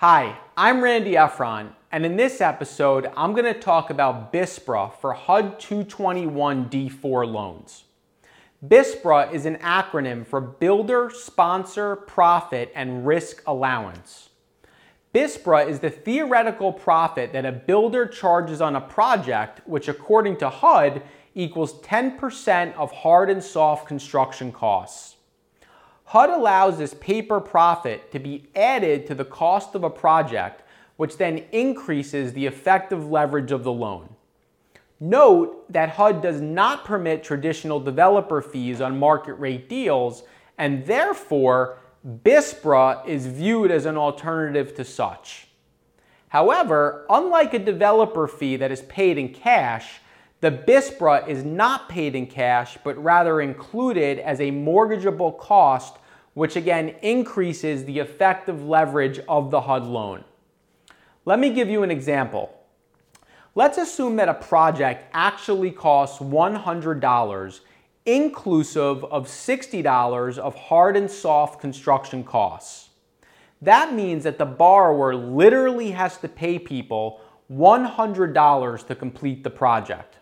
Hi, I'm Randy Efron, and in this episode, I'm going to talk about BSPRA for HUD 221 D4 loans. BSPRA is an acronym for Builder, Sponsor, Profit, and Risk Allowance. BSPRA is the theoretical profit that a builder charges on a project, which according to HUD equals 10% of hard and soft construction costs. HUD allows this paper profit to be added to the cost of a project, which then increases the effective leverage of the loan. Note that HUD does not permit traditional developer fees on market rate deals, and therefore, BSPRA is viewed as an alternative to such. However, unlike a developer fee that is paid in cash, the BSPRA is not paid in cash, but rather included as a mortgageable cost, which again increases the effective leverage of the HUD loan. Let me give you an example. Let's assume that a project actually costs $100 inclusive of $60 of hard and soft construction costs. That means that the borrower literally has to pay people $100 to complete the project.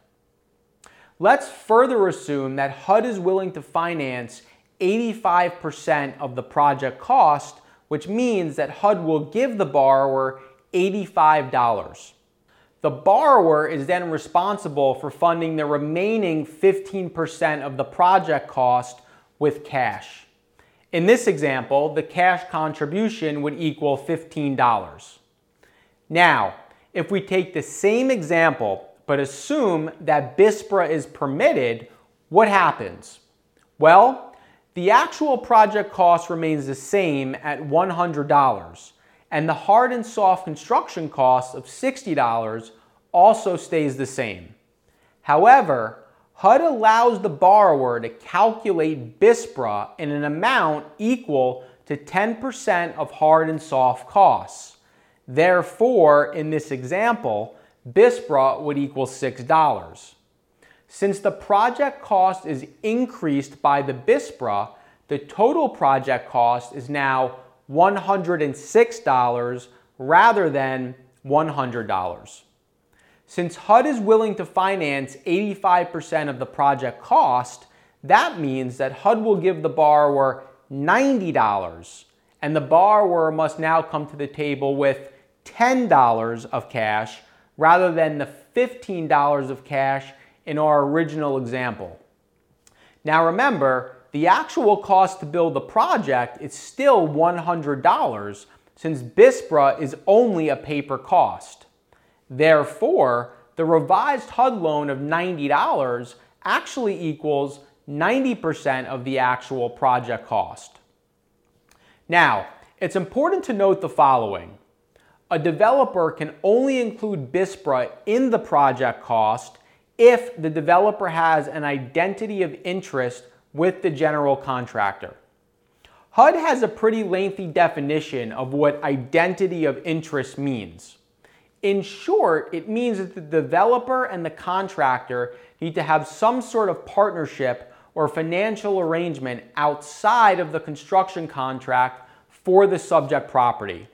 Let's further assume that HUD is willing to finance 85% of the project cost, which means that HUD will give the borrower $85. The borrower is then responsible for funding the remaining 15% of the project cost with cash. In this example, the cash contribution would equal $15. Now, if we take the same example but assume that BSPRA is permitted, what happens? Well, the actual project cost remains the same at $100, and the hard and soft construction cost of $60 also stays the same. However, HUD allows the borrower to calculate BSPRA in an amount equal to 10% of hard and soft costs. Therefore, in this example, BSPRA would equal $6. Since the project cost is increased by the BSPRA, the total project cost is now $106 rather than $100. Since HUD is willing to finance 85% of the project cost, that means that HUD will give the borrower $90 and the borrower must now come to the table with $10 of cash rather than the $15 of cash in our original example. Now remember, the actual cost to build the project is still $100 since BSPRA is only a paper cost. Therefore, the revised HUD loan of $90 actually equals 90% of the actual project cost. Now, it's important to note the following a developer can only include BSPRA in the project cost if the developer has an identity of interest with the general contractor. HUD has a pretty lengthy definition of what identity of interest means. In short, it means that the developer and the contractor need to have some sort of partnership or financial arrangement outside of the construction contract for the subject property.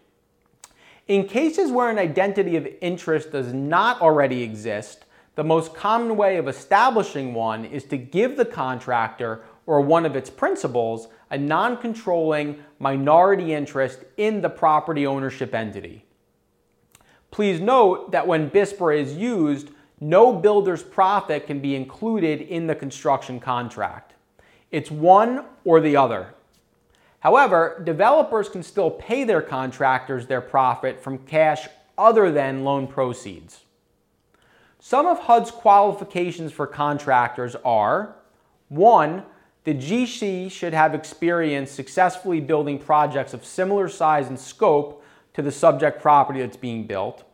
In cases where an identity of interest does not already exist, the most common way of establishing one is to give the contractor or one of its principals a non-controlling minority interest in the property ownership entity. Please note that when BSPRA is used, no builder's profit can be included in the construction contract. It's one or the other. However, developers can still pay their contractors their profit from cash other than loan proceeds. Some of HUD's qualifications for contractors are 1. The GC should have experience successfully building projects of similar size and scope to the subject property that's being built.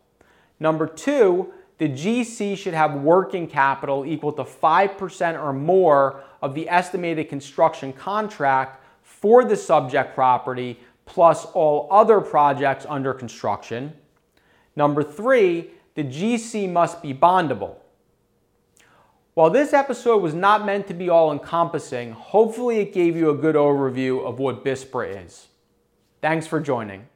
Number two, the GC should have working capital equal to 5% or more of the estimated construction contract for the subject property plus all other projects under construction. Number three, the GC must be bondable. While this episode was not meant to be all encompassing, hopefully it gave you a good overview of what BSPRA is. Thanks for joining.